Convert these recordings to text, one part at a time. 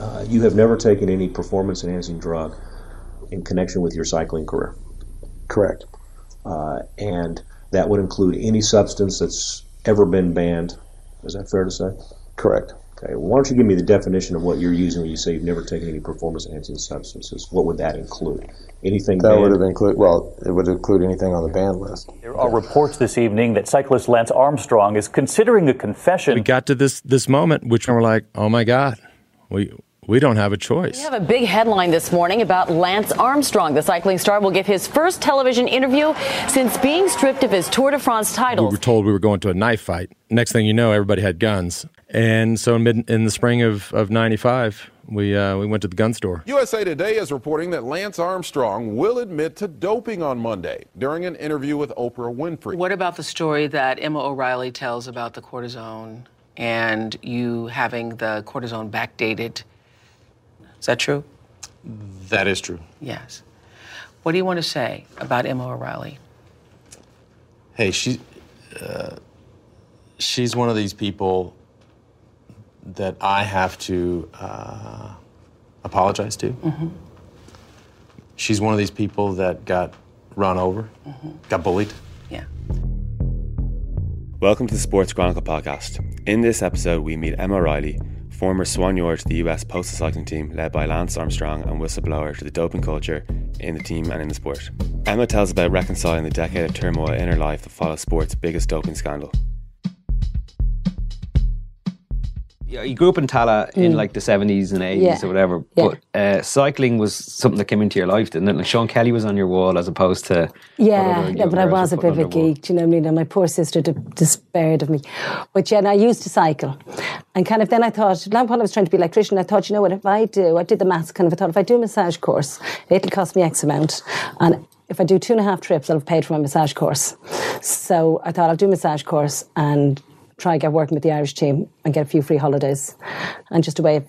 uh, you have never taken any performance enhancing drug in connection with your cycling career. Correct. Uh, and that would include any substance that's ever been banned. Is that fair to say? Correct. Okay. Well, why don't you give me the definition of what you're using when you say you've never taken any performance enhancing substances? What would that include? Anything That banned? would have include well, it would include anything on the ban list. There are reports this evening that cyclist Lance Armstrong is considering a confession. We got to this this moment, which we're like, oh my god, we we don't have a choice. We have a big headline this morning about Lance Armstrong. The cycling star will give his first television interview since being stripped of his Tour de France title. We were told we were going to a knife fight. Next thing you know, everybody had guns, and so in mid in the spring of of '95, we uh, we went to the gun store. USA Today is reporting that Lance Armstrong will admit to doping on Monday during an interview with Oprah Winfrey. What about the story that Emma O'Reilly tells about the cortisone and you having the cortisone backdated? Is that true? That is true. Yes. What do you want to say about Emma O'Reilly? Hey, she, uh, she's one of these people that I have to uh, apologize to. Mhm. She's one of these people that got run over, Mhm. got bullied. Yeah. Welcome to the Sports Chronicle podcast. In this episode, we meet Emma O'Reilly, former soigneur to the US postal cycling team led by Lance Armstrong and whistleblower to the doping culture in the team and in the sport. Emma tells about reconciling the decade of turmoil in her life that followed sport's biggest doping scandal. Yeah, you grew up in Tallaght in Mm. like the 70s and 80s Yeah. or whatever, Yeah. but uh, cycling was something that came into your life, didn't it? Like Sean Kelly was on your wall as opposed to. Yeah, yeah, but I was a bit of a on their wall. geek, do you know what I mean? And my poor sister de- despaired of me. But yeah, and I used to cycle. And kind of then I thought, when I was trying to be an electrician, I thought, you know what, if I do, I did the maths kind of, I thought, if I do a massage course, it'll cost me X amount. And if I do two and a half trips, I'll have paid for my massage course. So I thought I'll do a massage course and try and get working with the Irish team and get a few free holidays. And just a way of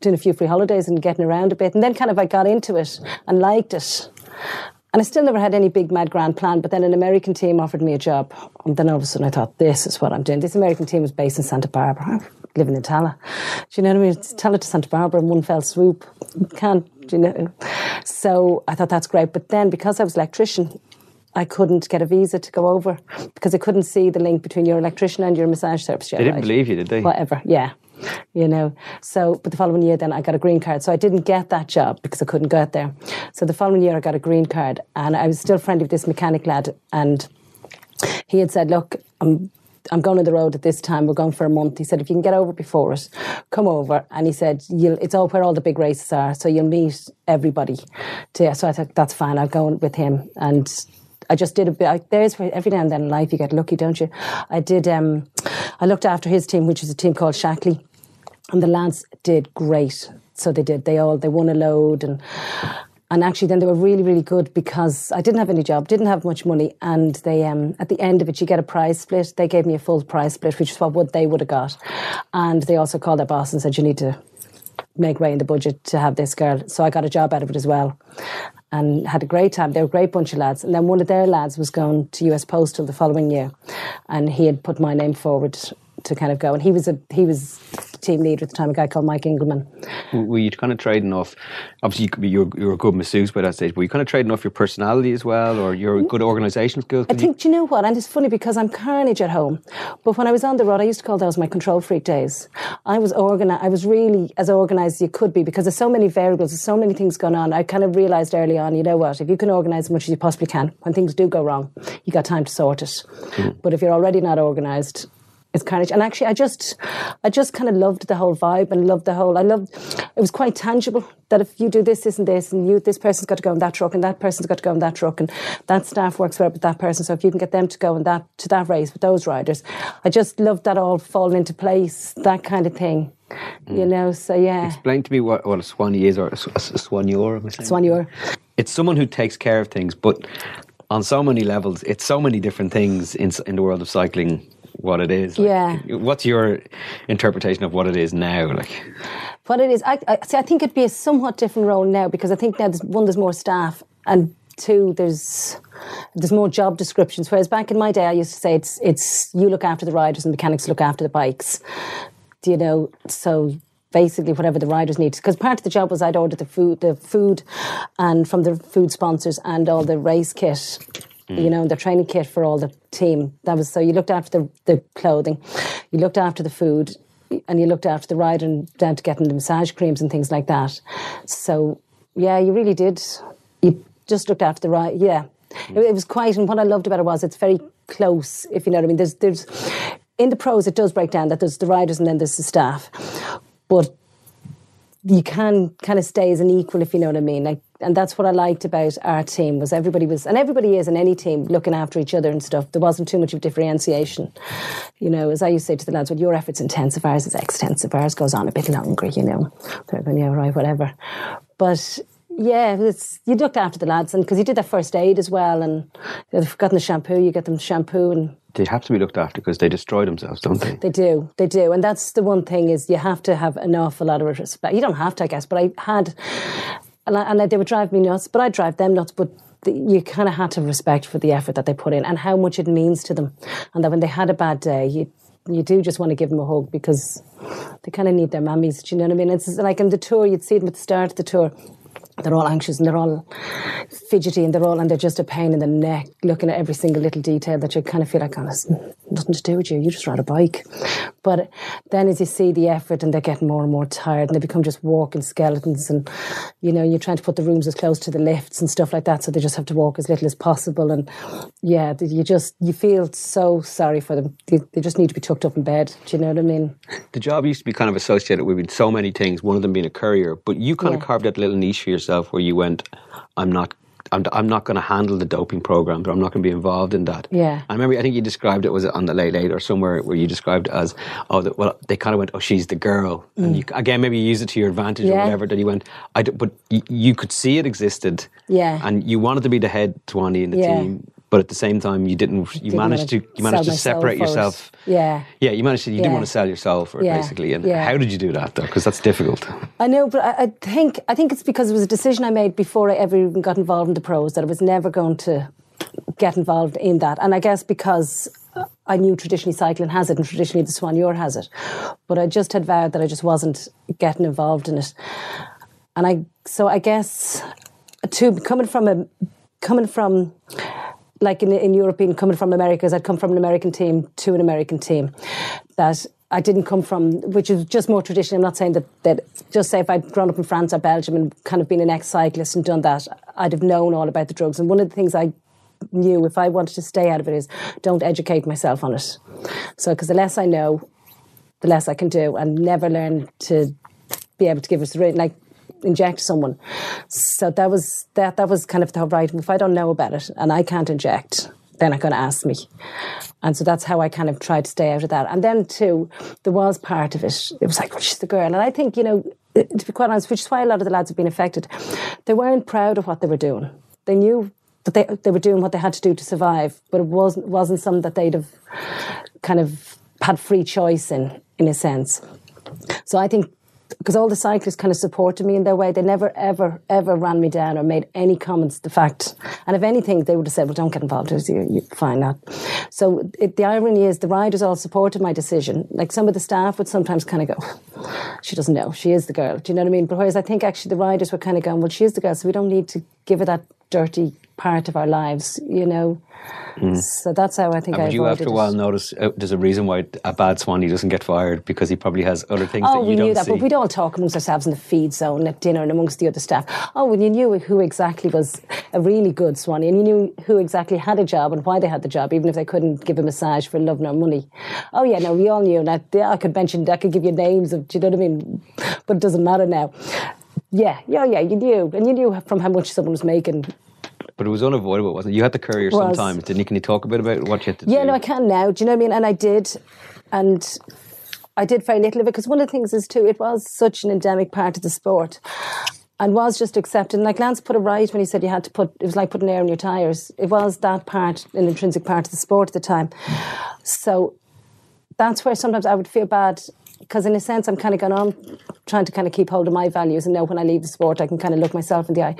doing a few free holidays and getting around a bit. And then kind of I got into it and liked it. And I still never had any big mad grand plan, but then an American team offered me a job. And then all of a sudden I thought, this is what I'm doing. This American team was based in Santa Barbara. Living in Tallaght. Do you know what I mean? It's Tallaght to Santa Barbara in one fell swoop. Can't, you know? So I thought that's great. But then because I was an electrician, I couldn't get a visa to go over because I couldn't see the link between your electrician and your massage therapist. They didn't believe you, did they? Whatever, yeah. You know, so, but the following year then I got a green card. So I didn't get that job because I couldn't get there. So the following year I got a green card and I was still friendly with this mechanic lad and he had said, look, I'm I'm going on the road at this time. We're going for a month. He said, if you can get over before it, come over. And he said, you'll, it's all where all the big races are, so you'll meet everybody. To, so I thought that's fine. I'll go with him. And I just did a bit. I, there's every now and then in life you get lucky, don't you? I did. Um, I looked after his team, which is a team called Shaklee, and the lads did great. So they did. They all they won a load and. And actually, then they were really, really good because I didn't have any job, didn't have much money, and they um, at the end of it, you get a prize split. They gave me a full prize split, which is what they would have got, and they also called their boss and said, "You need to make way in the budget to have this girl." So I got a job out of it as well, and had a great time. They were a great bunch of lads, and then one of their lads was going to U.S. Postal the following year, and he had put my name forward to kind of go, and he was a he was team leader at the time, a guy called Mike Engleman. Were you kind of trading off? Obviously, you could be, you're, you're a good masseuse by that stage. Were you kind of trading off your personality as well, or your mm-hmm. good organisation skills? I you- think, do you know what? And it's funny because I'm carnage at home. But when I was on the road, I used to call those my control freak days. I was organized. I was really as organised as you could be because there's so many variables, there's so many things going on. I kind of realised early on, you know what? If you can organise as much as you possibly can, when things do go wrong, you got time to sort it. Mm-hmm. But if you're already not organised, it's carnage. And actually, I just, I just kind of loved the whole vibe and loved the whole. I loved. It was quite tangible that if you do this, this, and this, and you, this person's got to go in that truck, and that person's got to go in that truck, and that staff works well with that person. So if you can get them to go in that to that race with those riders, I just loved that all falling into place, that kind of thing. You mm. know. So yeah, Explain to me what, what a swanny is, or a, a soigneur. am I saying? Soigneur. It's someone who takes care of things, but on so many levels, it's so many different things in, in the world of cycling. What it is, Like, Yeah. What's your interpretation of what it is now? Like, What it is, I, I see. I think it'd be a somewhat different role now because I think now there's, one, there's more staff, and two, there's there's more job descriptions. Whereas back in my day, I used to say it's it's you look after the riders and mechanics look after the bikes. Do you know? So basically whatever the riders need. Because part of the job was I'd order the food, the food, and from the food sponsors and all the race kit. You mm. know, the training kit for all the team. That was so you looked after the, the clothing, you looked after the food, and you looked after the rider and down to getting the massage creams and things like that. So yeah, you really did. You just looked after the ride. Yeah, it, it was quite. And what I loved about it was it's very close. If you know what I mean. There's there's in the pros it does break down that there's the riders and then there's the staff, but you can kind of stay as an equal if you know what I mean. Like, and that's what I liked about our team was everybody was, and everybody is in any team looking after each other and stuff. There wasn't too much of differentiation, you know. As I used to say to the lads, "Well, your effort's intensive, ours is extensive, ours goes on a bit longer," you know. They're going, "Yeah, right, whatever." But yeah, it's, you looked after the lads, and because you did their first aid as well, and they've gotten the shampoo, you get them shampoo and They have to be looked after because they destroy themselves, don't they? They do, they do, and that's the one thing is you have to have an awful lot of respect. You don't have to, I guess, but I had, and, I, and they would drive me nuts, but I drive them nuts. But you kind of had to respect for the effort that they put in and how much it means to them, and that when they had a bad day, you you do just want to give them a hug because they kind of need their mammies. Do you know what I mean? It's like in the tour, you'd see them at the start of the tour. They're all anxious and they're all fidgety and they're all and they're just a pain in the neck looking at every single little detail that you kind of feel like, oh, nothing to do with you. You just ride a bike. But then as you see the effort and they're getting more and more tired and they become just walking skeletons and, you know, you're trying to put the rooms as close to the lifts and stuff like that so they just have to walk as little as possible. And yeah, you just, you feel so sorry for them. They, they just need to be tucked up in bed. Do you know what I mean? The job used to be kind of associated with so many things, one of them being a courier, but you kind Yeah. of carved out a little niche for yourself where you went, I'm not. I'm, I'm not going to handle the doping programs, or I'm not going to be involved in that. Yeah. I remember. I think you described it was it on the late late or somewhere where you described it as, oh, the, well, they kind of went, oh, she's the girl, and Mm. you, again maybe you use it to your advantage or whatever. That you went, I, d- but you, you could see it existed, Yeah. and you wanted to be the head Twanny in the Yeah. team, but at the same time you didn't. You Didn't managed to you managed to separate it. yourself. Yeah. Yeah, you managed to. You didn't want to sell yourself Yeah. basically. And Yeah. how did you do that, though? Because that's difficult. I know, but I, I think I think it's because it was a decision I made before I ever even got involved in the pros that I was never going to get involved in that. And I guess because I knew traditionally cycling has it and traditionally the soigneur has it, but I just had vowed that I just wasn't getting involved in it. And I so I guess to coming from a coming from like in, in European, coming from America, I'd come from an American team to an American team, that I didn't come from, which is just more traditional. I'm not saying that, that just say if I'd grown up in France or Belgium and kind of been an ex cyclist and done that, I'd have known all about the drugs. And one of the things I knew if I wanted to stay out of it is don't educate myself on it. So, because the less I know, the less I can do, and never learn to be able to give us the like inject someone. So that was that. That was kind of the right. If I don't know about it and I can't inject, they're not going to ask me. And so that's how I kind of tried to stay out of that. And then too, there was part of it. It was like, well, she's the girl. And I think you know, to be quite honest, which is why a lot of the lads have been affected. They weren't proud of what they were doing. They knew that they they were doing what they had to do to survive, but it wasn't wasn't something that they'd have kind of had free choice in, in a sense. So I think because all the cyclists kind of supported me in their way, they never, ever, ever ran me down or made any comments. The fact, and if anything, they would have said, "Well, don't get involved. You, you fine that." So it, the irony is, the riders all supported my decision. Like some of the staff would sometimes kind of go, "She doesn't know. She is the girl." Do you know what I mean? But whereas I think actually the riders were kind of going, "Well, she is the girl, so we don't need to give her that dirty part of our lives." You know. So that's how I think And I you, after a it. while, notice uh, there's a reason why a bad Swanee doesn't get fired because he probably has other things Oh, that you we knew that, see. but we'd all talk amongst ourselves in the feed zone at dinner and amongst the other staff. Oh, well, you knew who exactly was a really good Swanee, and you knew who exactly had a job and why they had the job, even if they couldn't give a massage for love nor money. Oh, yeah, no, we all knew. That yeah, I could mention, I could give you names of, do you know what I mean? But it doesn't matter now. Yeah, yeah, yeah, you knew, and you knew from how much someone was making. But it was unavoidable, wasn't it? You had to courier sometimes, didn't you? Can you talk a bit about what you had to Yeah, do? no, I can now. Do you know what I mean? And I did, and I did very little of it because one of the things is too, it was such an endemic part of the sport. And was just accepted. And like Lance put it right when he said you had to put, it was like putting air in your tyres. It was that part, an intrinsic part of the sport at the time. So that's where sometimes I would feel bad because, in a sense, I'm kind of going on trying to kind of keep hold of my values and know when I leave the sport, I can kind of look myself in the eye.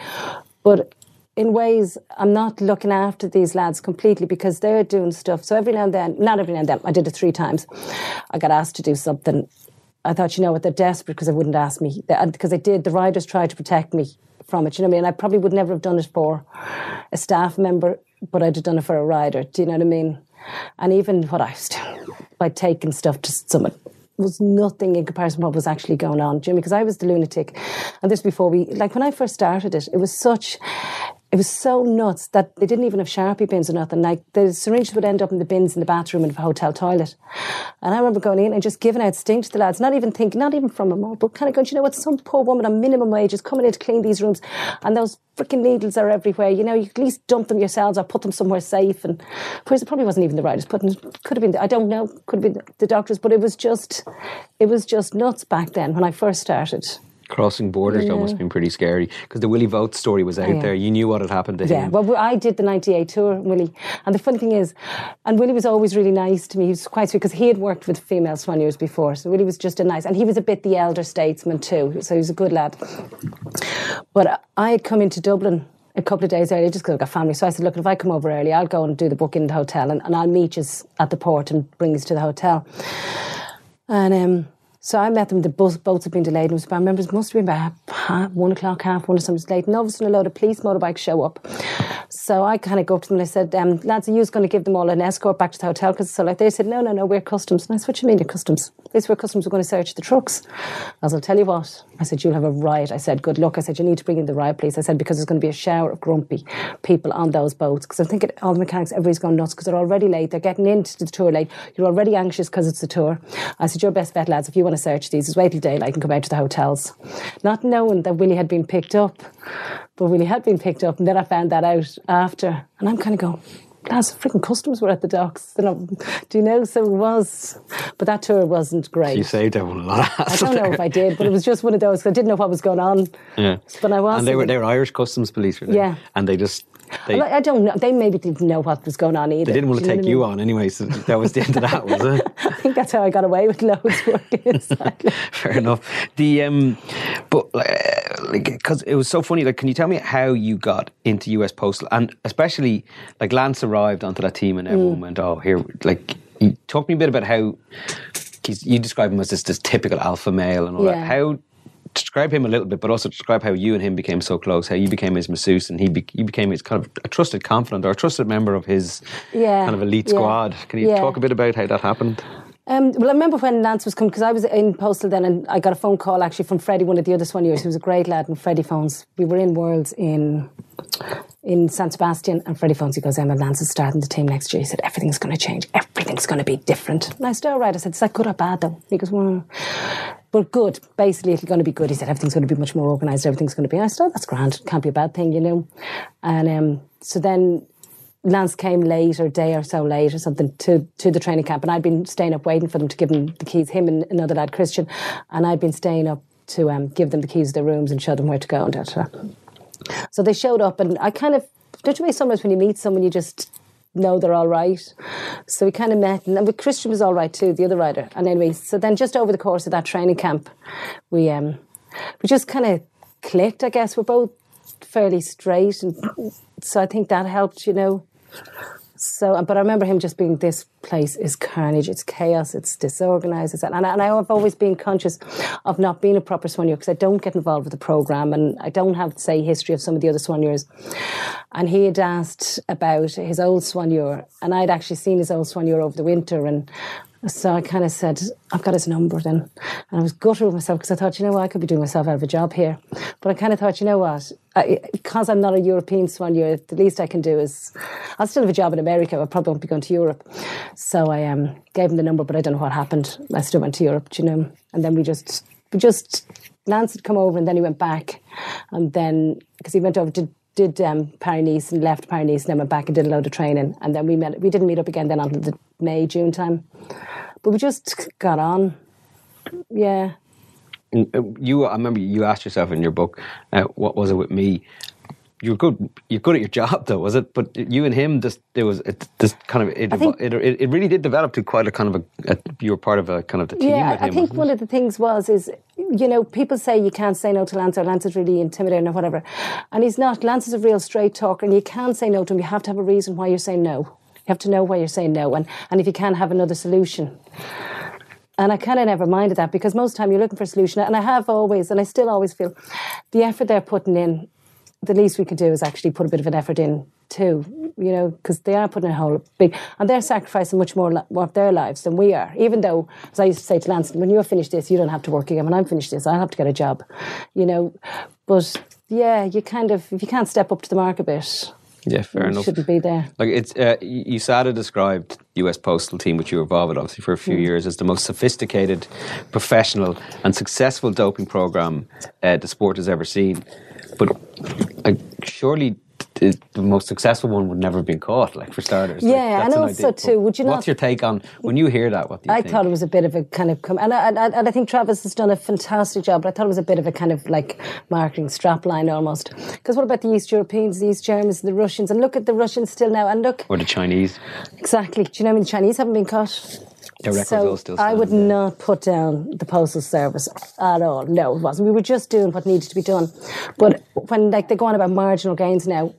But in ways, I'm not looking after these lads completely because they're doing stuff. So every now and then, not every now and then, I did it three times. I got asked to do something I thought, you know what, they're desperate because they wouldn't ask me. Because they did, the riders tried to protect me from it. You know what I mean? I probably would never have done it for a staff member, but I'd have done it for a rider. Do you know what I mean? And even what I was doing by taking stuff to someone was nothing in comparison to what was actually going on, Jimmy, because I was the lunatic. And this before we, like when I first started it, it was such, it was so nuts that they didn't even have sharps bins or nothing. Like the syringes would end up in the bins in the bathroom in the hotel toilet. And I remember going in and just giving out stink to the lads, not even thinking, not even from a mob, but kind of going, you know what, some poor woman on minimum wage is coming in to clean these rooms and those freaking needles are everywhere. You know, you at least dump them yourselves or put them somewhere safe. And whereas it probably wasn't even the writers putting, could have been, I don't know, could have been the doctors, but it was just, it was just nuts back then when I first started. Crossing borders Yeah. must have been pretty scary because the Willy Voet story was out Yeah. there. You knew what had happened to Yeah, him. Yeah, well, I did the 98 tour, Willie. And the funny thing is, and Willie was always really nice to me. He was quite sweet because he had worked with female soigneurs before. So Willie was just a nice, and he was a bit the elder statesman too. So he was a good lad. But I had come into Dublin a couple of days earlier just because I've got family. So I said, look, if I come over early, I'll go and do the booking in the hotel and, and I'll meet you at the port and bring us to the hotel. And um, so I met them. The bus, boats had been delayed. It was about, I remember it must have been about half, one o'clock, half one or something late. And all of a sudden, a load of police motorbikes show up. So I kind of go up to them and I said, um, lads, are you going to give them all an escort back to the hotel? Because so like they said, no, no, no, we're customs. And I said, what do you mean you're customs? They said, we're customs. We're going to search the trucks. I said, I'll tell you what. I said, you'll have a riot. I said, good luck. I said, you need to bring in the riot police. I said, because there's going to be a shower of grumpy people on those boats. Because I'm thinking all the mechanics, everybody's going nuts because they're already late. They're getting into the tour late. You're already anxious because it's a tour. I said, your best bet, lads, if you want to search these, is wait till daylight and come out to the hotels. Not knowing that Willie had been picked up. But Willie had been picked up, and then I found that out after. And I'm kind of going, lads, freaking customs were at the docks. You know, do you know? So it was. But that tour wasn't great. You saved everyone a lot I don't know if I did, but it was just one of those. I didn't know what was going on. Yeah. But I was. And they were they were Irish customs police, were they? Yeah. And they just they, I don't know. They maybe didn't know what was going on either. they didn't want to you take what I you mean? on anyway, so that was the end of that, was it? I think that's how I got away with loads working inside. Fair enough. The um, but uh, like because it was so funny. Like, can you tell me how you got into US Postal, and especially like Lance arrived onto that team, and everyone Mm. went, "Oh, here!" Like, you, talk to me a bit about how you describe him as this, this typical alpha male and all that. How describe him a little bit, but also describe how you and him became so close. How you became his masseuse, and he be, you became his kind of a trusted confidant or a trusted member of his Yeah, kind of elite yeah, squad. Can you yeah. talk a bit about how that happened? Um, well, I remember when Lance was coming because I was in Postal then, and I got a phone call actually from Freddie, one of the other soigneurs, who was a great lad. And Freddie phones. We were in Worlds in in San Sebastian, and Freddie phones. He goes, "Emma, Lance is starting the team next year." He said, "Everything's going to change. Everything's going to be different." And I said, "All right." I said, "Is that good or bad though?" He goes, "Well." But good. Basically, it's going to be good. He said everything's going to be much more organised. Everything's going to be. I said, oh, "That's grand. Can't be a bad thing, you know." And um, so then Lance came late or day or so late or something to, to the training camp and I'd been staying up waiting for them to give him the keys, him and another lad, Christian, and I'd been staying up to um, give them the keys to their rooms and show them where to go and da, da, da. So they showed up and I kind of, don't you know sometimes when you meet someone you just know they're all right. So we kind of met and Christian was all right too, the other rider. And anyway, so then just over the course of that training camp, we um we just kind of clicked, I guess. We're both fairly straight and so I think that helped, you know. So, um, but I remember him just being, this place is carnage, it's chaos, it's disorganized. It's, and, I, and I've always been conscious of not being a proper soigneur because I don't get involved with the program and I don't have, say, history of some of the other soigneurs. And he had asked about his old soigneur, and I'd actually seen his old soigneur over the winter. And so I kind of said, I've got his number then. And I was gutted with myself because I thought, you know what, I could be doing myself out of a job here. But I kind of thought, you know what, Because I'm not a European soigneur, the least I can do is, I'll still have a job in America, I probably won't be going to Europe. So I um, gave him the number, but I don't know what happened. I still went to Europe, you know. And then we just, we just, Lance had come over and then he went back. And then, because he went over to did um, Paris and left Paris and then went back and did a load of training. And then we met. We didn't meet up again then until the May June time, but we just got on. Yeah, You, I remember you asked yourself in your book, uh, "What was it with me?" You're good. You're good at your job, though, was it? But you and him, just there was it, this kind of it, think- it, it. Really did develop to quite a kind of a. a you were part of a kind of the team yeah. with I think one it? of the things was is you know people say you can't say no to Lance or Lance is really intimidating or whatever, and he's not. Lance is a real straight talker, and you can't say no to him. You have to have a reason why you're saying no. You have to know why you're saying no, and and if you can't have another solution. And I kind of never minded that because most time you're looking for a solution. And I have always, and I still always feel the effort they're putting in, the least we could do is actually put a bit of an effort in too, you know, because they are putting a whole big, and they're sacrificing much more of their lives than we are. Even though, as I used to say to Lance, when you're finished this, you don't have to work again. When I'm finished this, I'll have to get a job, you know. But yeah, you kind of, if you can't step up to the mark a bit, Yeah, fair enough. shouldn't be there. Like it's, uh, USADA described U.S. Postal Team, which you were involved with obviously for a few Mm. years, as the most sophisticated, professional, and successful doping program uh, the sport has ever seen. But like, surely the, the most successful one would never have been caught. Like for starters, Like, Yeah, that's and an also idea. too, would you What's not- your take on when you hear that? What do you I think? thought it was a bit of a kind of, and I, and, I, and I think Travis has done a fantastic job, but I thought it was a bit of a kind of like marketing strapline almost. Because what about the East Europeans, the East Germans, the Russians? And look at the Russians still now, and look, or the Chinese. exactly. Do you know, I mean, the Chinese haven't been caught. Their records so still I would not put down the postal service at all. No, it wasn't. We were just doing what needed to be done. But when like they go on about marginal gains now,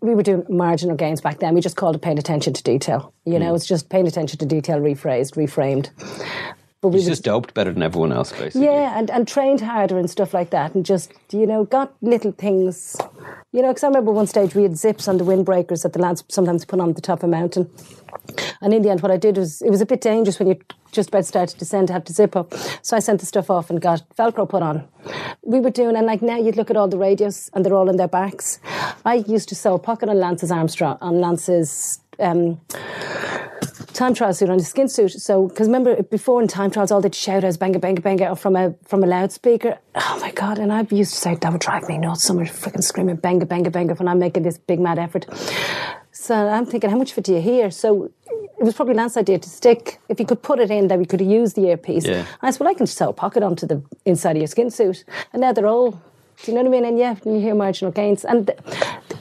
we were doing marginal gains back then. We just called it paying attention to detail. You know, Mm. it's just paying attention to detail, rephrased, reframed. But we He's just doped better than everyone else, basically. yeah, and, and trained harder and stuff like that, and just you know got little things, you know. Because I remember one stage we had zips on the windbreakers that the lads sometimes put on the top of a mountain, and in the end, what I did was it was a bit dangerous when you just about started to descend to have to zip up. So I sent the stuff off and got Velcro put on. We were doing, and like now you'd look at all the radios and they're all in their backs. I used to sew a pocket on Lance's Armstrong on Lance's. Um, time trial suit on his skin suit. So, because remember before in time trials, all they'd shout out "banga banga banga" from a from a loudspeaker. Oh my god! And I used to say that would drive me nuts. Someone freaking screaming "banga banga banga" when I'm making this big mad effort. So I'm thinking, how much of it do you hear? So it was probably Lance's idea to stick. If you could put it in, that we could use the earpiece. Yeah. I said, well, I can sew a pocket onto the inside of your skin suit, and now they're all. Do you know what I mean? And yeah, you hear marginal gains, and th-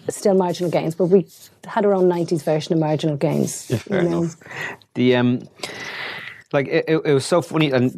still marginal gains, but we had our own '90s version of marginal gains. Yeah, fair you know. enough. The um, like it, it, was so funny, and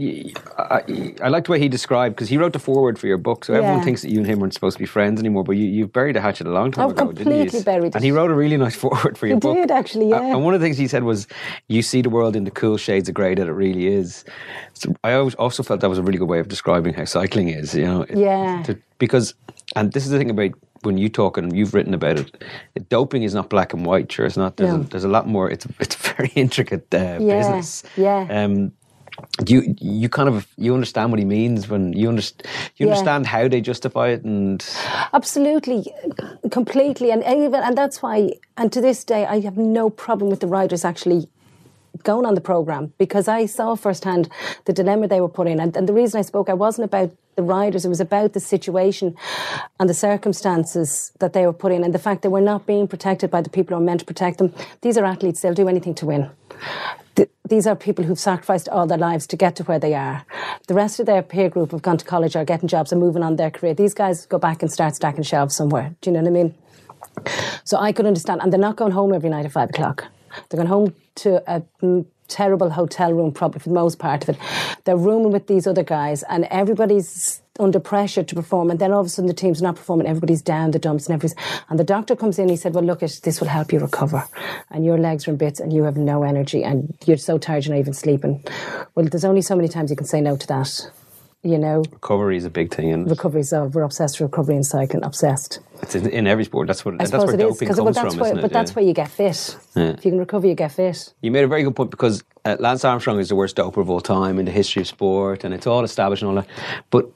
I, I liked the way he described because he wrote the foreword for your book. So everyone thinks that you and him weren't supposed to be friends anymore, but you, you buried the hatchet a long time I've ago, didn't you? completely buried And he wrote a really nice foreword for your He book. did, actually, yeah. And one of the things he said was, "You see the world in the cool shades of grey that it really is." So I always also felt that was a really good way of describing how cycling is. You know, It- Yeah. to- because, and this is the thing about when you talk and you've written about it, doping is not black and white. Sure, it's not. There's, a, there's a lot more. It's it's a very intricate uh, Yeah, business. yeah. Um, do you you kind of you understand what he means when you understand you Yeah. understand how they justify it and Absolutely, completely, and even and that's why. And to this day, I have no problem with the riders actually going on the program because I saw firsthand the dilemma they were put in. And, and the reason I spoke, I wasn't about the riders; it was about the situation and the circumstances that they were put in, and the fact that we're not being protected by the people who are meant to protect them. These are athletes; they'll do anything to win. Th- these are people who've sacrificed all their lives to get to where they are. The rest of their peer group have gone to college, are getting jobs, and moving on their career. These guys go back and start stacking shelves somewhere. Do you know what I mean? So I could understand, and they're not going home every night at five o'clock. They're going home to a mm, terrible hotel room, probably for the most part of it. They're rooming with these other guys, and everybody's under pressure to perform. And then all of a sudden, the team's not performing. Everybody's down the dumps, and everything. And the doctor comes in. He said, "Well, look, it, this will help you recover. And your legs are in bits, and you have no energy, and you're so tired, you're not even sleeping. Well, there's only so many times you can say no to that." You know, recovery is a big thing and recovery's uh, we're obsessed with recovery and cycling, obsessed. it's in, in every sport. That's what I that's suppose where it is doping because comes well, that's from, where, isn't it? but that's Yeah. where you get fit. Yeah. If you can recover, you get fit. You made a very good point because uh, Lance Armstrong is the worst doper of all time in the history of sport, and it's all established and all that. But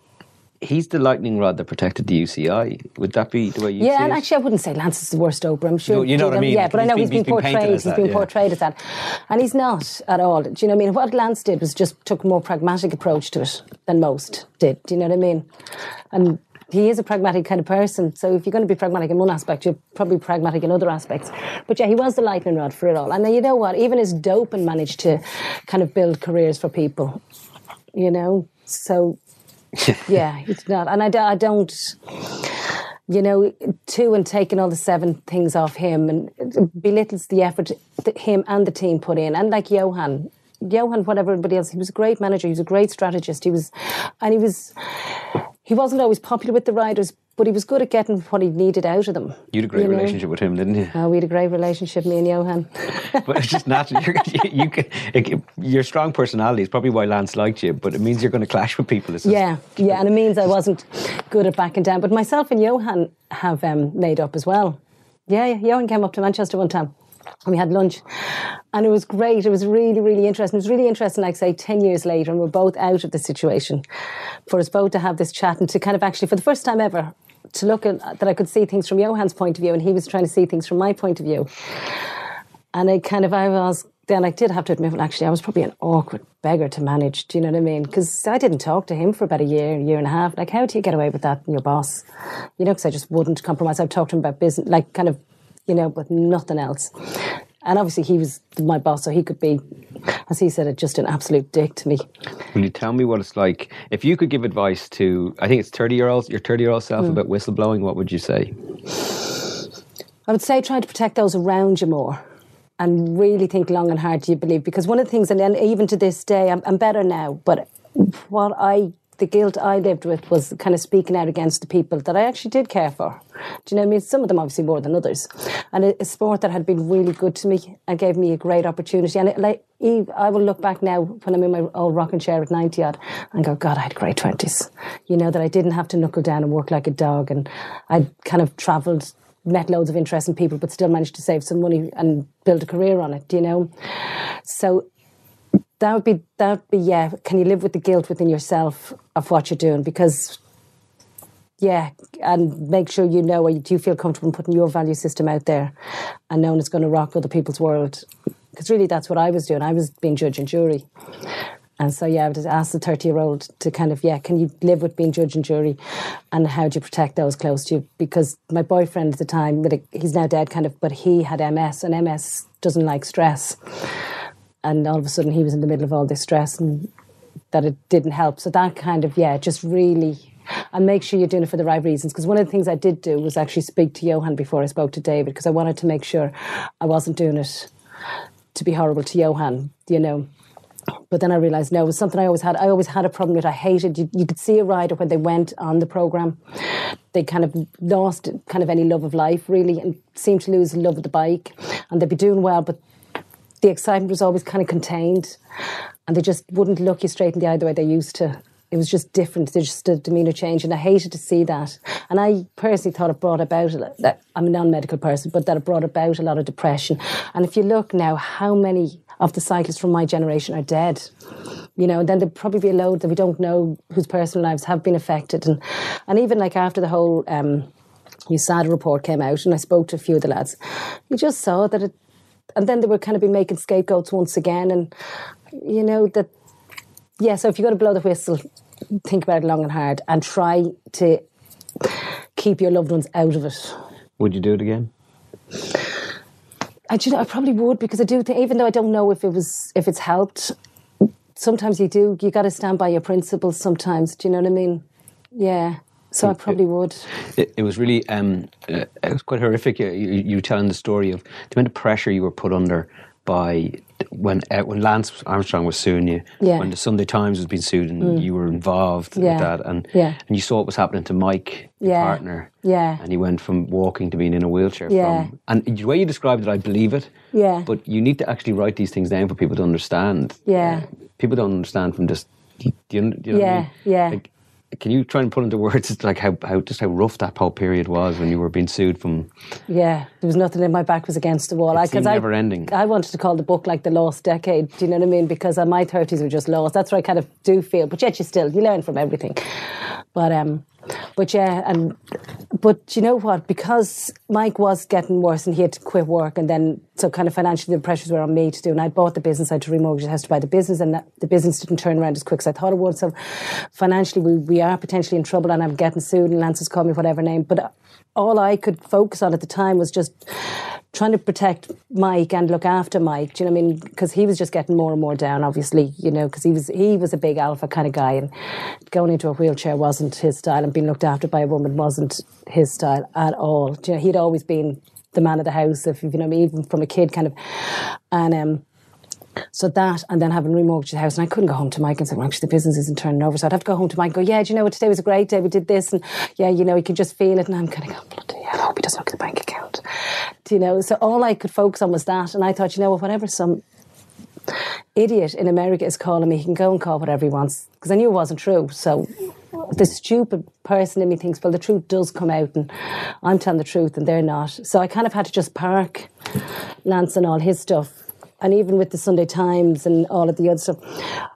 he's the lightning rod that protected the UCI. Would that be the way you yeah, and it? actually, I wouldn't say Lance is the worst doper. I'm sure. No, you know what I mean. Yeah, but I know been- he's been, he's been portrayed. as He's that, been yeah. portrayed as that, and he's not at all. Do you know what I mean? What Lance did was just took a more pragmatic approach to it than most did. Do you know what I mean? And he is a pragmatic kind of person. So if you're going to be pragmatic in one aspect, you're probably pragmatic in other aspects. But yeah, he was the lightning rod for it all. And then you know what? Even his doping managed to kind of build careers for people. You know, so yeah, he's not. And I, I don't you know, two and taking all the seven things off him and belittles the effort that him and the team put in. And like Johan, Johan, whatever everybody else, he was a great manager. He was a great strategist. He was, and he was, he wasn't always popular with the riders, but he was good at getting what he needed out of them. You had a great you know? relationship with him, didn't you? Oh, we had a great relationship, me and Johan. but it's just natural. You're, you, you, can- it- your strong personality is probably why Lance liked you, but it means you're going to clash with people. It's just- Yeah, yeah, and it means I wasn't good at backing down. But myself and Johan have um, made up as well. Yeah, yeah, Johan came up to Manchester one time and we had lunch. And it was great. It was really, really interesting. It was really interesting, like, say, 10 years later, and we're both out of the situation, for us both to have this chat and to kind of actually, for the first time ever, to look at that I could see things from Johan's point of view and he was trying to see things from my point of view. And I kind of, I was, then I did have to admit, well, actually, I was probably an awkward beggar to manage. Do you know what I mean? Because I didn't talk to him for about a year, year and a half. Like, how do you get away with that your boss? You know, because I just wouldn't compromise. I've talked to him about business, like, kind of, you know, but nothing else. And obviously, he was my boss, so he could be, as he said, just an absolute dick to me. Can you tell me what it's like if you could give advice to? I think it's thirty year olds, your thirty year old self Mm. about whistleblowing. What would you say? I would say try to protect those around you more and really think long and hard, do you believe? Because one of the things, and then even to this day, I'm, I'm better now, but what I, the guilt I lived with was kind of speaking out against the people that I actually did care for. Do you know what I mean? Some of them obviously more than others. And a, a sport that had been really good to me and gave me a great opportunity. And it, like, Eve, I will look back now when I'm in my old rocking chair at 90 odd and go, God, I had great 20s. You know, that I didn't have to knuckle down and work like a dog. And I'd kind of travelled met loads of interesting people, but still managed to save some money and build a career on it. You know, so that would be that would be yeah. Can you live with the guilt within yourself of what you're doing? Because yeah, and make sure you know. or Do you feel comfortable in putting your value system out there, and knowing it's going to rock other people's world? Because really, that's what I was doing. I was being judge and jury. And so, yeah, I would ask the 30 year old to kind of, yeah, can you live with being judge and jury? And how do you protect those close to you? Because my boyfriend at the time, he's now dead, kind of, but he had MS, and MS doesn't like stress. And all of a sudden, he was in the middle of all this stress, and that it didn't help. So, that kind of, yeah, just really. And make sure you're doing it for the right reasons. Because one of the things I did do was actually speak to Johan before I spoke to David, because I wanted to make sure I wasn't doing it to be horrible to Johan, you know. But then I realised no, it was something I always had. I always had a problem with. I hated. You, you could see a rider when they went on the program, they kind of lost kind of any love of life really, and seemed to lose love of the bike. And they'd be doing well, but the excitement was always kind of contained, and they just wouldn't look you straight in the eye the way they used to. It was just different. There's just a demeanour change, and I hated to see that. And I personally thought it brought about that I'm a non-medical person, but that it brought about a lot of depression. And if you look now, how many of the cyclists from my generation are dead? You know, and then there'd probably be a load that we don't know whose personal lives have been affected, and and even like after the whole. Um, USADA report came out, and I spoke to a few of the lads. You just saw that it, and then they were kind of be making scapegoats once again, and you know that yeah, so if you're going to blow the whistle, think about it long and hard and try to keep your loved ones out of it. Would you do it again? I, do you know, I probably would because I do think, even though I don't know if it was if it's helped, sometimes you do. You got to stand by your principles. Sometimes, do you know what I mean? Yeah. So I probably would. It, it was really, um, uh, it was quite horrific. You, you, you were telling the story of the amount of pressure you were put under by when uh, when Lance Armstrong was suing you, Yeah. when the Sunday Times was being sued, and Mm. you were involved Yeah. with that, and Yeah. and you saw what was happening to Mike, your Yeah. partner, Yeah. and he went from walking to being in a wheelchair. Yeah. From, and the way you described it, I believe it. Yeah. But you need to actually write these things down for people to understand. Yeah. People don't understand from just. Do you, do you know what I Yeah. mean? Yeah. Like, can you try and put into words like how, how just how rough that whole period was when you were being sued from Yeah, there was nothing in my back was against the wall. It I, seemed I, never ending. I wanted to call the book like the lost decade. Do you know what I mean? Because uh, my thirties were just lost. That's what I kind of do feel. But yet, you still you learn from everything. But um, but yeah, and but you know what? Because Mike was getting worse and he had to quit work, and then so kind of financially the pressures were on me to do. And I bought the business. I had to remortgage the house to buy the business, and that, the business didn't turn around as quick as I thought it would. So financially, we we are potentially in trouble, and I'm getting sued. And Lance has called me whatever name, but all I could focus on at the time was just trying to protect Mike and look after Mike. Do you know what I mean? Because he was just getting more and more down. Obviously, you know, because he was he was a big alpha kind of guy, and going into a wheelchair wasn't his style, and being looked after by a woman wasn't his style at all. Do you know, he'd always been the man of the house, if you know, I mean, even from a kid, kind of, and um. So that, and then having remortgaged the house, and I couldn't go home to Mike and say, well, actually, the business isn't turning over. So I'd have to go home to Mike and go, yeah, do you know what, today was a great day, we did this, and yeah, you know, you could just feel it, and I'm kind of going, bloody hell, I hope he doesn't look at the bank account. You know, so all I could focus on was that, and I thought, you know what, whatever some idiot in America is calling me, he can go and call whatever he wants, because I knew it wasn't true, so the stupid person in me thinks, well, the truth does come out, and I'm telling the truth, and they're not. So I kind of had to just park Lance and all his stuff. And even with the Sunday Times and all of the other stuff,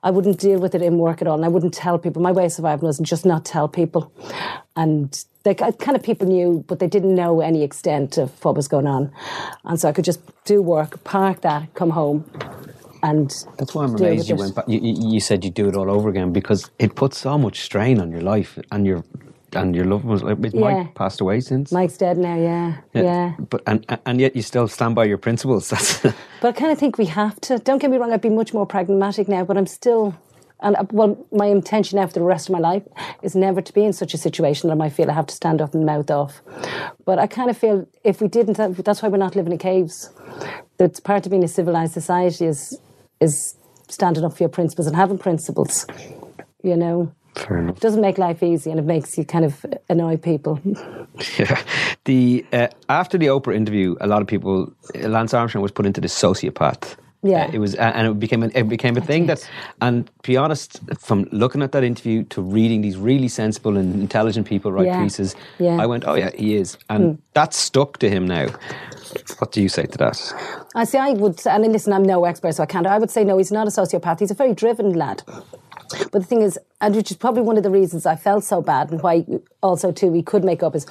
I wouldn't deal with it in work at all. And I wouldn't tell people. My way of surviving was just not tell people. And they uh, kind of people knew, but they didn't know any extent of what was going on. And so I could just do work, park that, come home, and That's why I'm amazed you it. went back. You, you you said you'd do it all over again because it puts so much strain on your life and your and your loved ones. Like, Yeah. Mike passed away since. Mike's dead now, yeah. Yeah. But and and yet you still stand by your principles. That's But I kind of think we have to. Don't get me wrong, I'd be much more pragmatic now, but I'm still. And uh, well, my intention now for the rest of my life is never to be in such a situation that I might feel I have to stand up and mouth off. But I kind of feel if we didn't, that's why we're not living in caves. That's part of being a civilized society is is standing up for your principles and having principles. You know, fair enough. it doesn't make life easy, and it makes you kind of annoy people. Yeah. The uh, after the Oprah interview, a lot of people Lance Armstrong was put into the sociopath. Yeah. Uh, it was, uh, and it became an, it became a thing that, and to be honest, from looking at that interview to reading these really sensible and intelligent people write Yeah. pieces, Yeah. I went, oh yeah, he is, and Hmm. that's stuck to him now. What do you say to that? I see. I would, and listen, I'm no expert, so I can't. I would say no. He's not a sociopath. He's a very driven lad. But the thing is, and which is probably one of the reasons I felt so bad, and why also too we could make up is,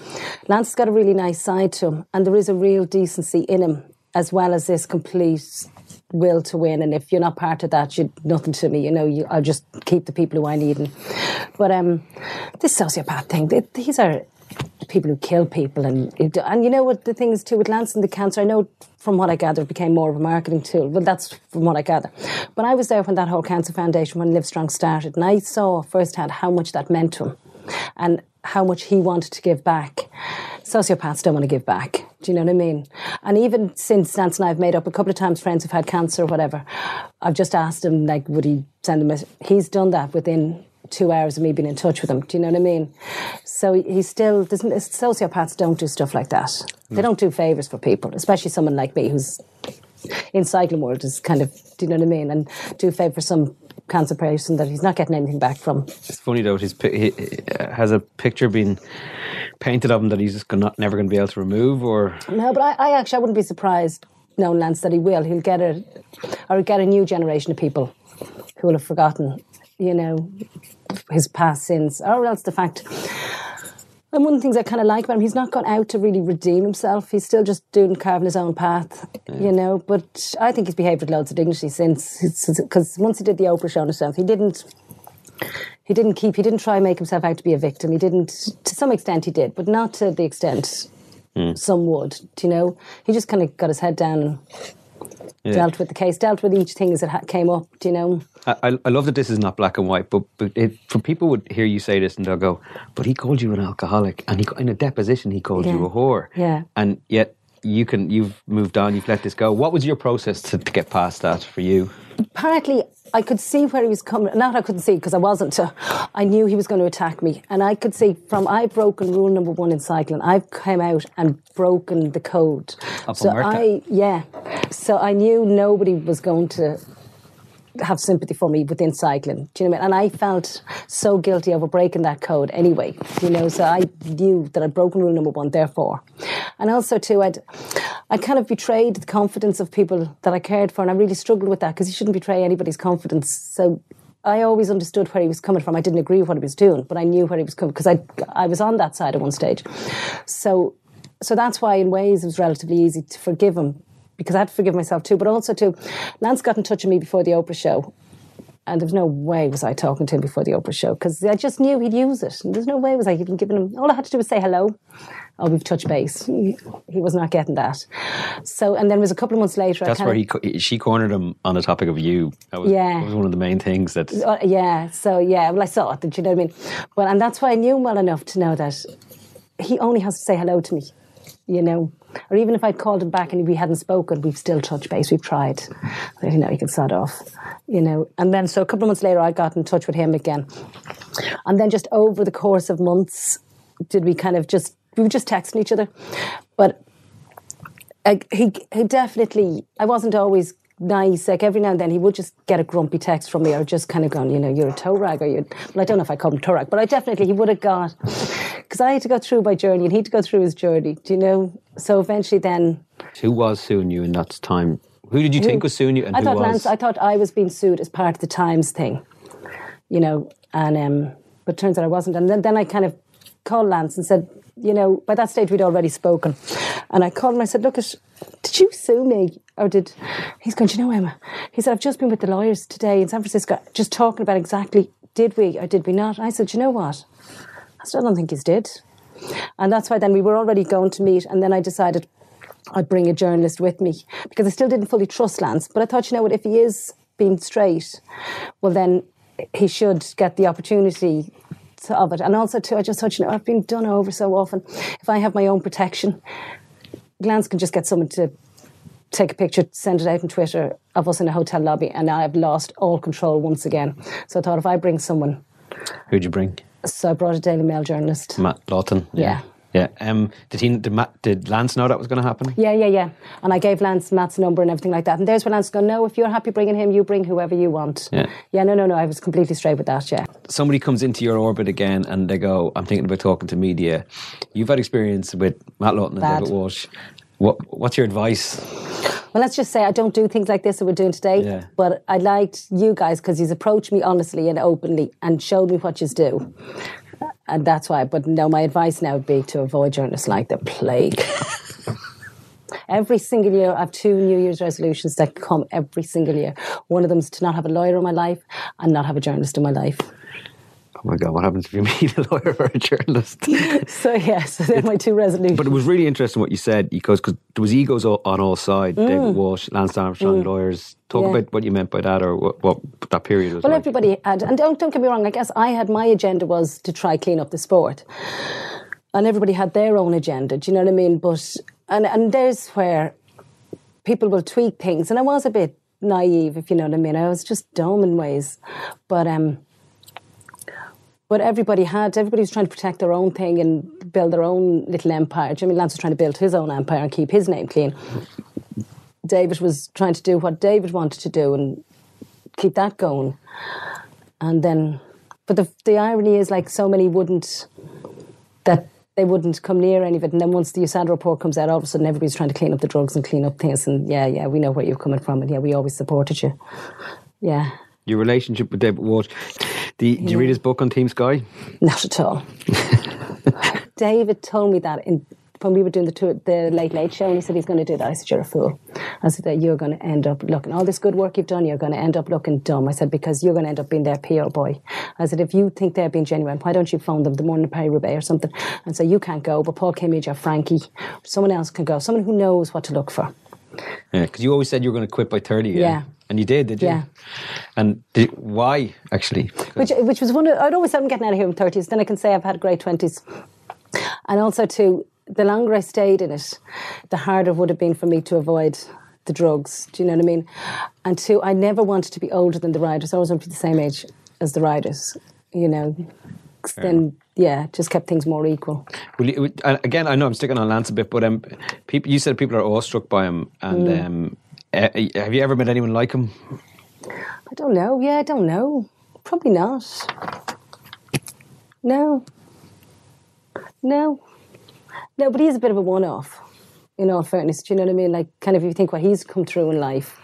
Lance has got a really nice side to him, and there is a real decency in him, as well as this complete will to win. And if you're not part of that, you're nothing to me. You know, you, I'll just keep the people who I need. And, but um, this sociopath thing, th- these are people who kill people and and you know what the thing is too with Lance and the cancer I know from what I gather it became more of a marketing tool well that's from what I gather but I was there when that whole cancer foundation when Livestrong started and I saw firsthand how much that meant to him and how much he wanted to give back sociopaths don't want to give back do you know what I mean and even since Lance and I have made up a couple of times friends who've had cancer or whatever I've just asked him like would he send them a he's done that within two hours of me being in touch with him. Do you know what I mean? So he's still, sociopaths don't do stuff like that. They mm. don't do favours for people, especially someone like me who's in cycling world is kind of, do you know what I mean? And do a favour for some cancer person that he's not getting anything back from. It's funny though. His he, uh, has a picture been painted of him that he's just gonna, never going to be able to remove, or No, but I, I actually I wouldn't be surprised, knowing Lance, that he will. He'll get a, or get a new generation of people who will have forgotten, you know, his past sins, or else the fact. And one of the things I kind of like about him, he's not gone out to really redeem himself. He's still just doing carving his own path, you know. But I think he's behaved with loads of dignity since, because once he did the Oprah show and stuff, he didn't. He didn't keep. He didn't try and make himself out to be a victim. He didn't. To some extent, he did, but not to the extent hmm. some would. Do you know? He just kind of got his head down and Yeah. dealt with the case, dealt with each thing as it ha- came up. Do you know? I, I- love that this is not black and white, but, but it, for people would hear you say this and they'll go, "But he called you an alcoholic, and he in a deposition he called you a whore." Yeah. and yet you can you've moved on, you've let this go. What was your process to, to get past that for you? Partly, I could see where he was coming. Not I couldn't see because I wasn't. Uh, I knew he was going to attack me, and I could see from I've broken rule number one in cycling. I've come out and broken the code. Up so I yeah. So I knew nobody was going to have sympathy for me within cycling. Do you know what I mean? And I felt so guilty over breaking that code anyway. You know, so I knew that I'd broken rule number one, therefore. And also too, I'd I kind of betrayed the confidence of people that I cared for, and I really struggled with that because you shouldn't betray anybody's confidence. So I always understood where he was coming from. I didn't agree with what he was doing, but I knew where he was coming because I I was on that side at one stage. So so that's why in ways it was relatively easy to forgive him because I had to forgive myself too. But also too, Lance got in touch with me before the Oprah show. And there's no way was I talking to him before the Oprah show because I just knew he'd use it. And there's no way was I even giving him. All I had to do was say hello. Oh, we've touched base. He, he was not getting that. So, and then it was a couple of months later. That's where he she cornered him on the topic of you. That was, Yeah. that was one of the main things that Uh, yeah, so yeah, well, I saw it. Did you know what I mean? Well, and that's why I knew him well enough to know that he only has to say hello to me. You know. Or even if I'd called him back and we hadn't spoken, we've still touched base. We've tried. So, you know, you can sod off, you know. And then, so a couple of months later, I got in touch with him again. And then, just over the course of months, did we kind of just we were just texting each other, but I, he he definitely. I wasn't always nice. Like every now and then, he would just get a grumpy text from me, or just kind of going, you know, you're a toe rag, or you. Well, I don't know if I called him toe rag, but I definitely he would have got because I had to go through my journey, and he had to go through his journey. Do you know? So eventually, then Who was suing you in that time? Who did you think was suing you, and I who thought was? Lance, I thought I was being sued as part of the Times thing, you know, and um, but turns out I wasn't. And then, then I kind of called Lance and said, you know, by that stage we'd already spoken, and I called him. I said, look, did you sue me or did? He's going, "Do you know, Emma. He said, I've just been with the lawyers today in San Francisco, just talking about exactly did we or did we not. I said, "Do you know what? I still don't think he's did. And that's why then we were already going to meet, and then I decided I'd bring a journalist with me because I still didn't fully trust Lance. But I thought, you know what, if he is being straight, well, then he should get the opportunity of it. And also, too, I just thought, you know, I've been done over so often. If I have my own protection, Lance can just get someone to take a picture, send it out on Twitter of us in a hotel lobby, and I've lost all control once again. So I thought if I bring someone, Who'd you bring? so I brought a Daily Mail journalist. Matt Lawton. Yeah. Yeah. Um, did he? Did, Matt, did Lance know that was going to happen? Yeah, yeah, yeah. And I gave Lance Matt's number and everything like that. And there's where Lance go, no, if you're happy bringing him, you bring whoever you want. Yeah. Yeah, no, no, no. I was completely straight with that, yeah. Somebody comes into your orbit again, and they go, "I'm thinking about talking to media." You've had experience with Matt Lawton and Bad. David Walsh. What, what's your advice? Well, let's just say I don't do things like this that we're doing today. Yeah. But I liked you guys because he's approached me honestly and openly and showed me what you do. And that's why. But no, my advice now would be to avoid journalists like the plague. every single year, I have two New Year's resolutions that come every single year. One of them is to not have a lawyer in my life and not have a journalist in my life. Oh my God, what happens if you meet a lawyer or a journalist? So, yeah, so they're my two resolutions. But it was really interesting what you said because cause there was egos on all sides. David Walsh, Lance Armstrong, lawyers. Talk Mm. Yeah. about what you meant by that or what, what that period was Well, like. everybody had, and don't, don't get me wrong, I guess I had my agenda was to try clean up the sport. And everybody had their own agenda, do you know what I mean? But, and, and there's where people will tweak things. And I was a bit naive, if you know what I mean. I was just dumb in ways. But, um, but everybody had, everybody was trying to protect their own thing and build their own little empire. Jimmy Lance was trying to build his own empire and keep his name clean. David was trying to do what David wanted to do and keep that going. And then, but the the irony is, like so many wouldn't that they wouldn't come near any of it. And then once the USADA report comes out, all of a sudden everybody's trying to clean up the drugs and clean up things. And yeah, yeah, we know where you're coming from, and yeah, we always supported you. Yeah, Your relationship with David Walsh. The, Did you read hmm. his book on Team Sky? not at all. David told me that in. When we were doing the, tour, the Late Late Show, and he said he's going to do that. I said, You're a fool. I said, that You're going to end up looking, all this good work you've done, you're going to end up looking dumb. I said, Because you're going to end up being their PR boy. I said, If you think they're being genuine, why don't you phone them the morning of Paris Roubaix or something and say, You can't go, but Paul Kimmage or Frankie, someone else can go, someone who knows what to look for. Yeah, because you always said you were going to quit by 30 again. Yeah. And you did, did you? Yeah. And did, why, actually? which which was one. Of, I'd always said I'm getting out of here in thirties. Then I can say I've had great twenties, and also too, the longer I stayed in it, the harder it would have been for me to avoid the drugs. Do you know what I mean? And two, I never wanted to be older than the riders. I always wanted to be the same age as the riders. You know, then yeah, just kept things more equal. You, again, I know I'm sticking on Lance a bit, but um, people, you said people are awestruck by him. And Mm. um, eh, have you ever met anyone like him? I don't know. Yeah, I don't know. Probably not. No. No. No, but he's a bit of a one off, in all fairness. Do you know what I mean? Like, kind of, if you think what he's come through in life,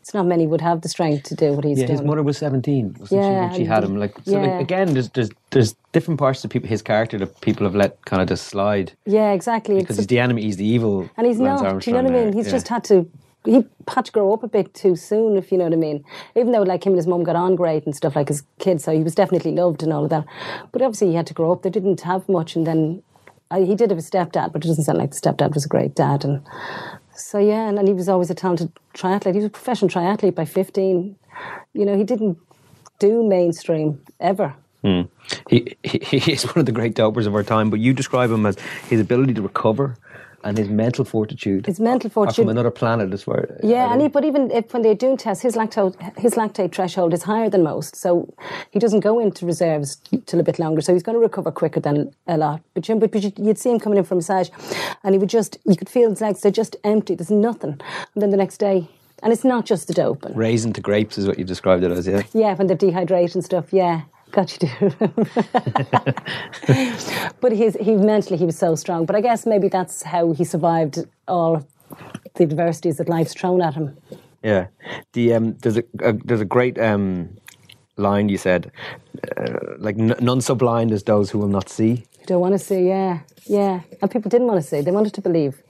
it's not many would have the strength to do what he's Yeah, doing. his mother was 17. Wasn't Yeah, she, when she had him? Like, so yeah. like, again, there's, there's there's different parts of people, his character that people have let kind of just slide yeah, exactly. because It's he's the enemy, he's the evil. And he's Lance not. Do you know what I mean? He's Yeah. just had to. He had to grow up a bit too soon, if you know what I mean. Even though, like him and his mum got on great and stuff like his kids, so he was definitely loved and all of that. But obviously, he had to grow up. They didn't have much, and then uh, he did have a stepdad, but it doesn't sound like the stepdad was a great dad. And so yeah, and, and he was always a talented triathlete. He was a professional triathlete by fifteen. You know, he didn't do mainstream ever. Hmm. He, he he is one of the great dopers of our time, but you describe him as his ability to recover and his mental fortitude. His mental fortitude. from another planet as well. Uh, yeah, and he, but even if, when they're doing tests, his lactate his lactate threshold is higher than most, so he doesn't go into reserves till a bit longer. So he's going to recover quicker than a lot. But, you- but, but you- you'd see him coming in from massage, and he would just you could feel his legs they're just empty. There's nothing, and then the next day, and it's not just the doping. Raisin to grapes is what you described it as, yeah. Yeah, when they're dehydrated and stuff. Yeah, got you do. but his he mentally he was so strong. But I guess maybe that's how he survived all the adversities that life's thrown at him. Yeah, the um, there's a, a there's a great um, line you said, uh, like none so blind as those who will not see. You don't want to see, yeah, yeah. And people didn't want to see; they wanted to believe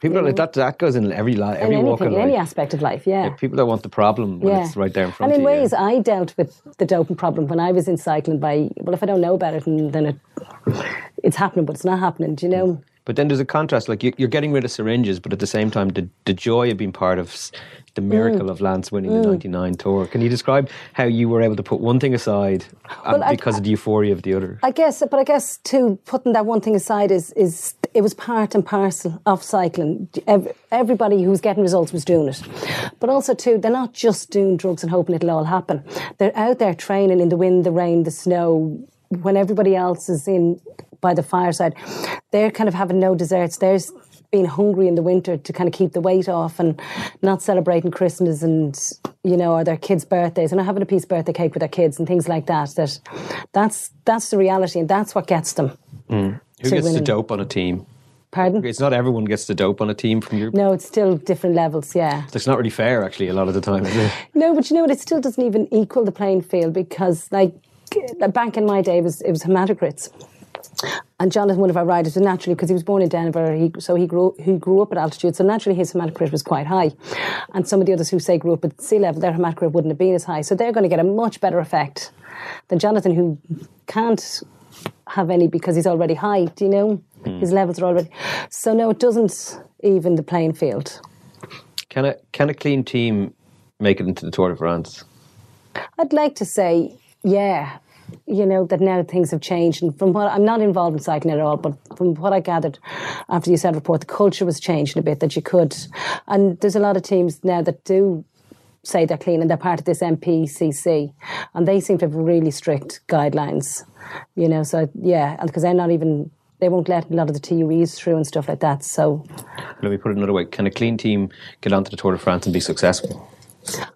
People are like that. That goes in every life, in every walk anything, of in any aspect of life. Yeah. Yeah, people that want the problem when yeah. it's right there in front and in of you. ways, I dealt with the doping problem when I was in cycling by, well, if I don't know about it, then it, it's happening, but it's not happening, do you know? But then there's a contrast. Like you, you're getting rid of syringes, but at the same time, the, the joy of being part of the miracle Mm. of Lance winning the '99 Tour. Can you describe how you were able to put one thing aside and Well, I- because of the euphoria of the other? I guess, but I guess too, putting that one thing aside is is it was part and parcel of cycling. Everybody who was getting results was doing it, but also too, they're not just doing drugs and hoping it'll all happen. They're out there training in the wind, the rain, the snow, when everybody else is in by the fireside. They're kind of having no desserts. There's being hungry in the winter to kind of keep the weight off and not celebrating Christmas and you know or their kids' birthdays and not having a piece of birthday cake with their kids and things like that. That that's that's the reality and that's what gets them. Mm. Who gets the dope on a team? Pardon? It's not everyone gets the dope on a team from your. No, it's still different levels. Yeah. It's not really fair, actually, a lot of the time. No, but you know what? It still doesn't even equal the playing field because, like, back in my day, it was it was hematocrits. And Jonathan, one of our riders, was naturally because he was born in Denver, he, so he grew he grew up at altitude. So naturally, his hematocrit was quite high. And some of the others who say grew up at sea level, their hematocrit wouldn't have been as high. So they're going to get a much better effect than Jonathan, who can't have any because he's already high. Do you know hmm. his levels are already? So no, it doesn't even the playing field. Can a can a clean team make it into the Tour de France? I'd like to say, yeah, you know, that now things have changed. And from what I'm not involved in cycling at all, but from what I gathered after the USADA report, the culture was changing a bit that you could. And there's a lot of teams now that do say they're clean and they're part of this MPCC. And they seem to have really strict guidelines, you know. So, yeah, because they're not even. They won't let a lot of the TUEs through and stuff like that. So, Let me put it another way: Can a clean team get onto the Tour de France and be successful?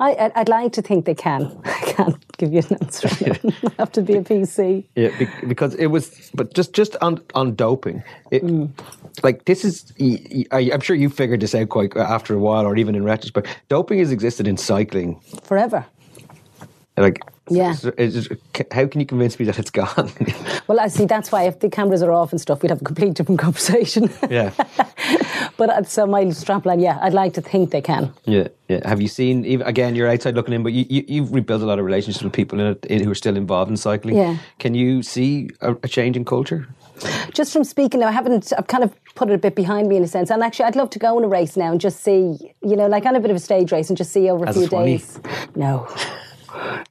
I, I'd, I'd like to think they can. I can't give you an answer. I have to be a PC. Yeah, because it was, but just just on on doping, it, mm. like this is, I, am sure you figured this out quite uh, after a while, or even in retrospect. Doping has existed in cycling, Forever. like Yeah. so just- how can you convince me that it's gone? Well, I see. That's why if the cameras are off and stuff, we'd have a complete different conversation. yeah, but uh, so my strapline, yeah, I'd like to think they can. yeah, yeah. Have you seen? Even again, you're outside looking in, but you, you you've rebuilt a lot of relationships with people in it in, who are still involved in cycling. Yeah. Can you see a, a change in culture? Just from speaking now, I haven't. I've kind of put it a bit behind me in a sense. And actually, I'd love to go on a race now and just see, you know, like on a bit of a stage race and just see over a As few soigneur? days. No.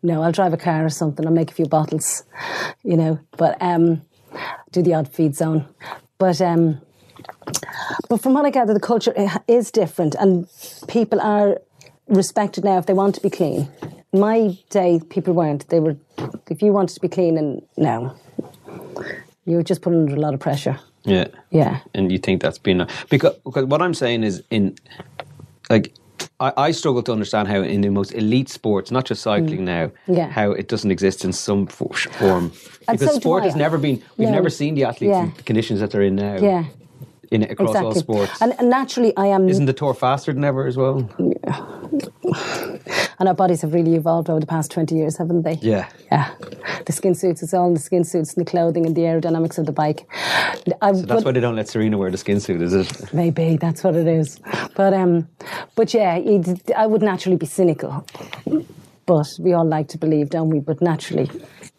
No, I'll drive a car or something. I'll make a few bottles, you know, but um, do the odd feed zone. But um, but from what I gather, the culture is different, and people are respected now if they want to be clean. In my day, people weren't. They were. If you wanted to be clean, and no, you were just put under a lot of pressure. Yeah. Yeah. And you think that's been because because what I'm saying is in like I, I struggle to understand how in the most elite sports, not just cycling now, Mm. Yeah. how it doesn't exist in some form. Because so sport has never been. We've No. never seen the athletes Yeah. in the conditions that they're in now. Yeah. In across all sports. And, and naturally, I am. Isn't the tour faster than ever as well? and our bodies have really evolved over the past twenty years, haven't they? Yeah. Yeah, the skin suits, it's all in the skin suits and the clothing and the aerodynamics of the bike. I So that's would- why they don't let Serena wear the skin suit, is it? Maybe that's what it is. But um, but yeah, it, I would naturally be cynical. But we all like to believe, don't we? But naturally,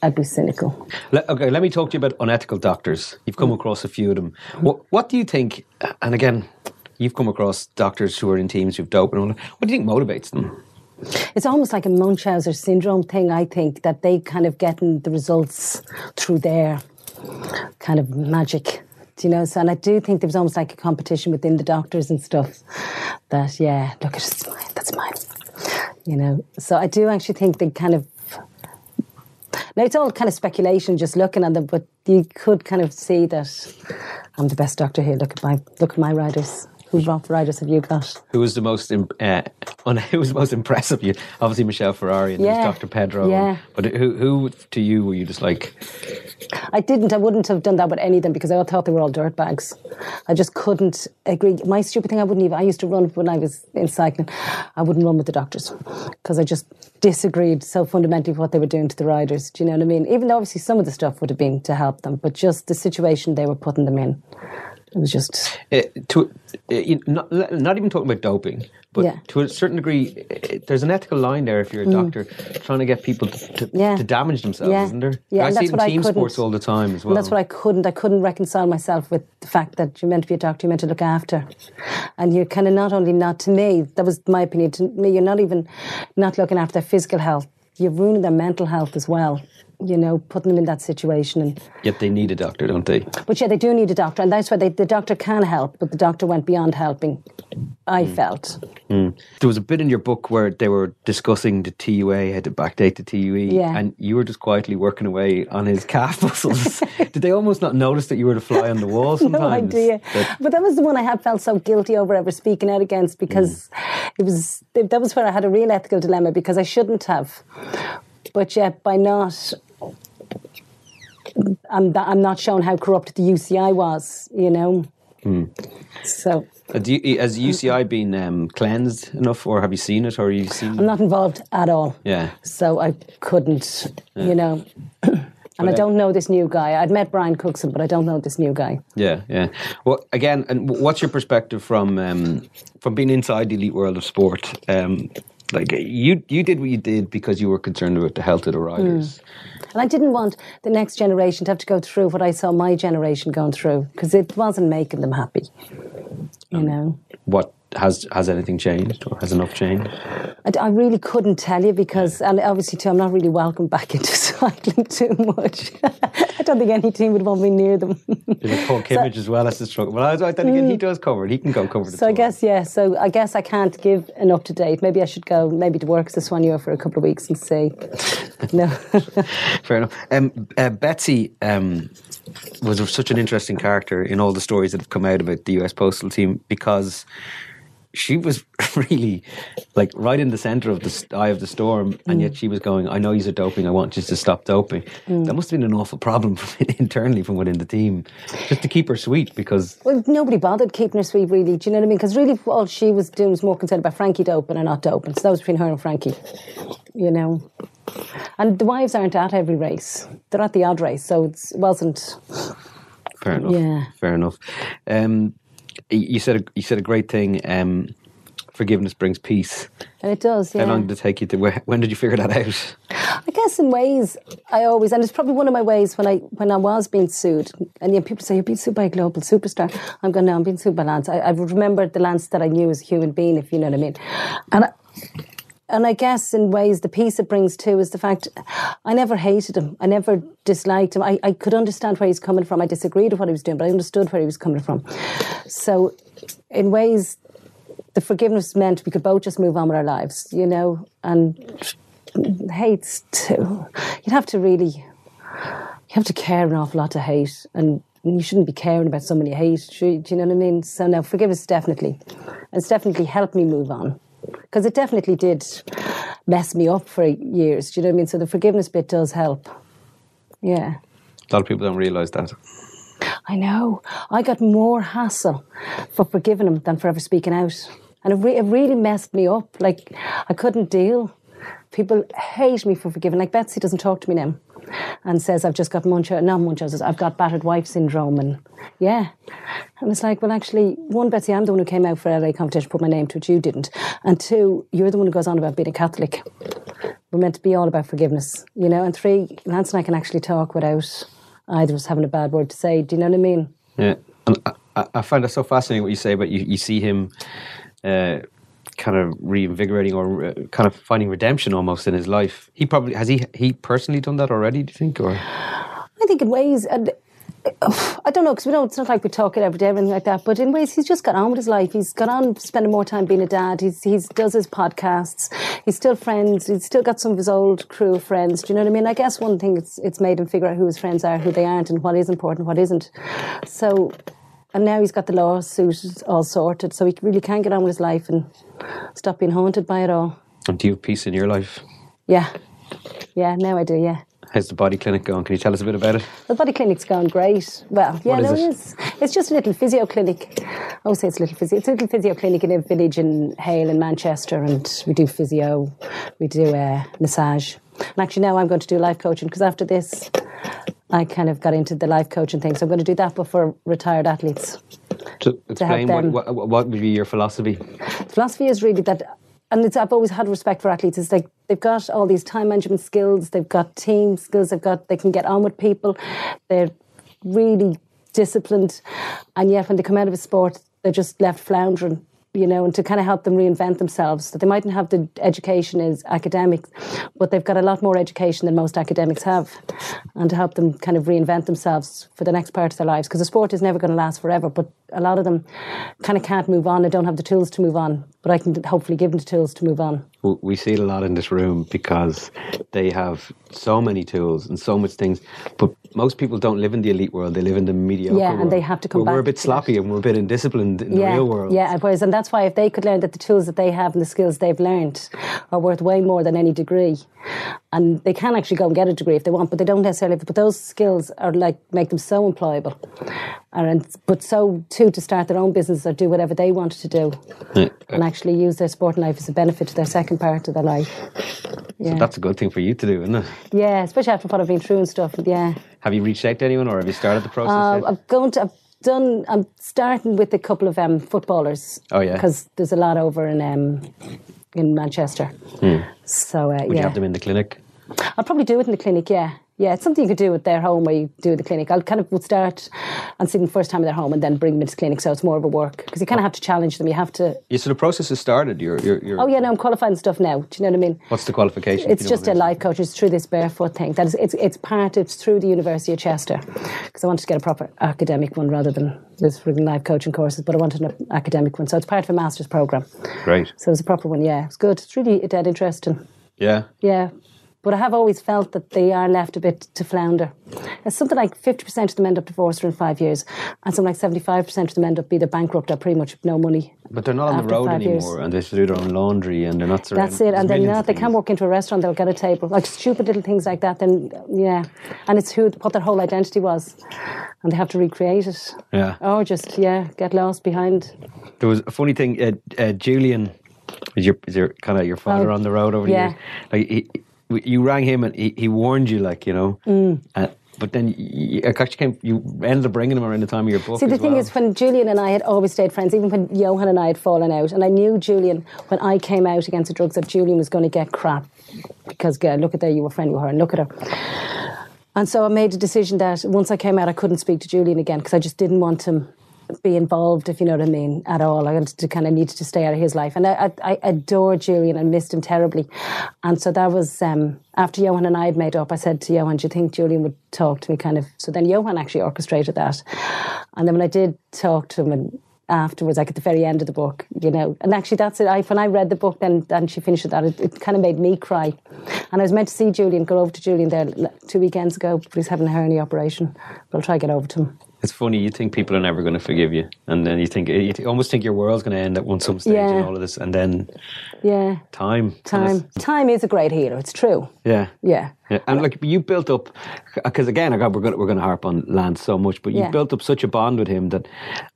I'd be cynical. Let, okay, let me talk to you about unethical doctors. You've come across a few of them. What, what do you think? And again, you've come across doctors who are in teams who've dope and all that. What do you think motivates them? It's almost like a Munchausen syndrome thing. I think that they kind of getting the results through their kind of magic Do you know? So, and I do think there was almost like a competition within the doctors and stuff. That yeah, look, it's mine. That's mine. You know. So I do actually think they kind of. Now it's all kind of speculation, just looking at them, but you could kind of see that I'm the best doctor here. Look at my look at my riders. Who what riders have you got? Who was the most im- uh, who was the most impressive? You obviously Michele Ferrari and Yeah. Dr. Pedro. Yeah. But who who to you were you just like I didn't. I wouldn't have done that with any of them because I thought they were all dirtbags. I just couldn't agree. My stupid thing, I wouldn't even. I used to run when I was in cycling. I wouldn't run with the doctors because I just disagreed so fundamentally with what they were doing to the riders. Do you know what I mean? Even though obviously some of the stuff would have been to help them, but just the situation they were putting them in, it was just. uh, to uh, not not even talking about doping, but Yeah. to a certain degree, uh, there's an ethical line there if you're a Mm. doctor trying to get people to, to, Yeah. to damage themselves, Yeah. isn't there? Yeah, I see it in team sports all the time as well. And that's what I couldn't. I couldn't reconcile myself with the fact that you're meant to be a doctor, you're meant to look after, and you're kind of not only not to me. That was my opinion. To me, you're not even not looking after their physical health. You're ruining their mental health as well. You know, putting them in that situation. And Yet they need a doctor, don't they? but yeah, they do need a doctor, and that's why they, the doctor can help. But the doctor went beyond helping. I felt. Mm. There was a bit in your book where they were discussing the TUA had to backdate the TUE, Yeah. and you were just quietly working away on his calf muscles. Did they almost not notice that you were the fly on the wall sometimes? No idea. That- But that was the one I had felt so guilty over ever speaking out against because it was that was where I had a real ethical dilemma because I shouldn't have. But yet by not I'm that, I'm not showing how corrupt the UCI was, you know. Hmm. So Uh, do you, has UCI been um, cleansed enough, or have you seen it, or you seen? I'm not involved at all. Yeah. So I couldn't, Yeah. you know. and I uh, don't know this new guy. I'd met Brian Cookson, but I don't know this new guy. Yeah, yeah. Well, again, and what's your perspective from um, from being inside the elite world of sport? Um, like you, you did what you did because you were concerned about the health of the riders. And I didn't want the next generation to have to go through what I saw my generation going through because it wasn't making them happy. You um, know, What has has anything changed, or has enough changed? I, I really couldn't tell you because, and obviously too, I'm not really welcome back into cycling too much. I don't think any team would want me near them. There's Paul Kimmage as well as the struggle. Well, I, I then again, he does cover it. He can go cover the Mm. So I guess yeah. So I guess I can't give an up to date. Maybe I should go maybe to work this one year for a couple of weeks and see. no. Fair enough. Um, uh, Betsy um, was such an interesting character in all the stories that have come out about the US Postal Team because she was really like right in the center of the eye of the storm, and yet she was going, "I know you're doping. I want you to stop doping." Mm. That must have been an awful problem from internally from within the team, just to keep her sweet because Well, nobody bothered keeping her sweet, really. Do you know what I mean? Because really, all she was doing was more concerned about Frankie doping and not doping. So that was between her and Frankie, you know. And the wives aren't at every race; they're at the odd race, so it's, it wasn't. fair enough. Yeah. fair enough. Um, you said a, you said a great thing. Um, forgiveness brings peace. And it does, yeah. How long did it take you to? where- When did you figure that out? I guess in ways I always, and it's probably one of my ways when I when I was being sued, and you know, people say you're being sued by a global superstar. I'm going, no, I'm being sued by Lance. I, I remember the Lance that I knew as a human being, if you know what I mean. And I, and I guess in ways the peace it brings too is the fact I never hated him. I never disliked him. I, I could understand where he's coming from. I disagreed with what he was doing, but I understood where he was coming from. So in ways the forgiveness meant we could both just move on with our lives, you know, and hates too. You'd have to really, you have to care an awful lot to hate, and you shouldn't be caring about someone you hate. Do you know what I mean? So now, forgiveness definitely, it's definitely helped me move on because it definitely did mess me up for years. Do you know what I mean? So the forgiveness bit does help. Yeah. A lot of people don't realise that. I know. I got more hassle for forgiving him than for ever speaking out. And it, re- it really messed me up. Like, I couldn't deal. People hate me for forgiving. Like, Betsy doesn't talk to me now and says, I've just got Munchausen, not Munchausen, I've got battered wife syndrome. And yeah. And it's like, well, actually, one, Betsy, I'm the one who came out for LA Confidential, put my name to it, you didn't. And two, you're the one who goes on about being a Catholic. We're meant to be all about forgiveness, you know? And three, Lance and I can actually talk without either of us having a bad word to say. Do you know what I mean? Yeah, and I, I- find that so fascinating what you say about you. You see him uh, kind of reinvigorating or uh, kind of finding redemption almost in his life. He probably has he he personally done that already. Do you think? Or I think in ways, and I don't know because we don't. It's not like we talk it every day or anything like that. But in ways, he's just got on with his life. He's got on spending more time being a dad. He's he's does his podcasts. He's still friends. He's still got some of his old crew of friends. Do you know what I mean? I guess one thing it's it's made him figure out who his friends are, who they aren't, and what is important, what isn't. So. And now he's got the lawsuit all sorted, so he really can get on with his life and stop being haunted by it all. And do you have peace in your life? Yeah, yeah. Now I do. Yeah. How's the body clinic going? Can you tell us a bit about it? The body clinic's going great. Well, yeah, What is no, it? it is. It's just a little physio clinic. I would say it's a little physio. It's a little physio clinic in a village in Hale in Manchester, and we do physio, we do uh, massage. And actually, now I'm going to do life coaching because after this, I kind of got into the life coaching thing. So I'm going to do that, but for retired athletes. To explain what, what, what would be your philosophy? Philosophy is really that, and it's, I've always had respect for athletes. It's like they've got all these time management skills, they've got team skills, they've got they can get on with people, they're really disciplined, and yet when they come out of a sport, they're just left floundering. You know, and to kind of help them reinvent themselves. That they mightn't have the education as academics, but they've got a lot more education than most academics have, and to help them kind of reinvent themselves for the next part of their lives. Because the sport is never going to last forever, but a lot of them kind of can't move on. They don't have the tools to move on, but I can hopefully give them the tools to move on. We see it a lot in this room because they have so many tools and so much things. But most people don't live in the elite world; they live in the mediocre Yeah, world. and they have to come Where We're a bit sloppy and we're a bit indisciplined in yeah, the real world. Yeah, whereas, and that's why if they could learn that the tools that they have and the skills they've learned are worth way more than any degree, and they can actually go and get a degree if they want, but they don't necessarily. But those skills are like make them so employable, and but so too to start their own business or do whatever they want to do, Yeah. and actually use their sporting life as a benefit to their second part of their life. Yeah, So that's a good thing for you to do, isn't it? yeah, especially after what I've been through and stuff. Yeah. Have you reached out to anyone, or have you started the process? Uh? I'm going to. I've done. I'm starting with a couple of um, footballers. Oh, yeah? because there's a lot over in um, in Manchester. So uh, Hmm. Would yeah, you have them in the clinic? I'll probably do it in the clinic. Yeah, yeah, it's something you could do at their home where you do the clinic. I'll kind of would start and see them first time in their home and then bring them into the clinic. So it's more of a work because you kind of have to challenge them. You have to. Yeah, so the process has started. You're, you're, you're, Oh yeah, no, I'm qualified and stuff now. Do you know what I mean? What's the qualification? It's just a life coach. It's through this barefoot thing. That is, it's it's part. It's through the University of Chester because I wanted to get a proper academic one rather than this frigging life coaching courses. But I wanted an academic one, so it's part of a master's program. Great. So it's a proper one. Yeah, it's good. It's really dead interesting. Yeah. Yeah. But I have always felt that they are left a bit to flounder. It's something like 50% of them end up divorced in five years, and something like 75% of them end up either bankrupt or pretty much no money. But they're not on the road anymore, years. and they have to do their own laundry, and they're not surrounded. That's it. And then not, they can things. walk into a restaurant, they'll get a table. Like stupid little things like that. Then, yeah. And it's who, what their whole identity was. And they have to recreate it. Yeah. Or just, yeah, get lost behind. There was a funny thing. Uh, uh, Julian is your is your kind of your father Oh, on the road over yeah. the years. Like he- you rang him and he, he warned you, like you know. Mm. Uh, but then you, actually came. You ended up bringing him around the time of your book. See, the thing well. is, when Julian and I had always stayed friends, even when Johan and I had fallen out, and I knew Julian when I came out against the drugs that Julian was going to get crap because, girl, look at there, you were friendly with her, and look at her. And so I made a decision that once I came out, I couldn't speak to Julian again because I just didn't want him be involved, if you know what I mean, at all. I wanted to kind of needed to stay out of his life. And I, I, I adore Julian and missed him terribly. And so that was um, after Johan and I had made up. I said to Johan, Do you think Julian would talk to me? Kind of. So then Johan actually orchestrated that. And then when I did talk to him and afterwards, like at the very end of the book, you know. And actually, that's it. I, when I read the book, then and she finished that, it, it kind of made me cry. And I was meant to see Julian, go over to Julian there two weekends ago, but he's having a hernia operation. But I'll try to get over to him. It's funny. You think people are never going to forgive you, and then you think you almost think your world's going to end at one some stage Yeah. and all of this, and then Yeah. time, Time. Time is a great healer. It's true. Yeah. Yeah. Yeah, and like you built up, because again, I got we're going we're going to harp on Lance so much, but you Yeah. built up such a bond with him that,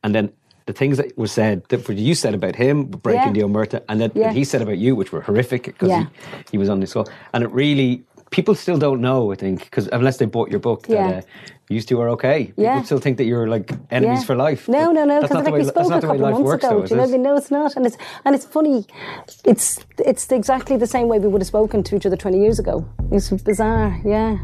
and then the things that were said that you said about him breaking Yeah. the omerta, and that, Yeah. that he said about you, which were horrific because Yeah. he, he was on this call and it really people still don't know. I think because unless they bought your book, that uh, you two are okay. People Yeah. still think that you're like enemies Yeah. for life. No, no, no. Because like we spoke a couple of months works, ago. though. do you know what I it? mean? No, it's not. And it's and it's funny. It's it's exactly the same way we would have spoken to each other twenty years ago. It's bizarre. Yeah.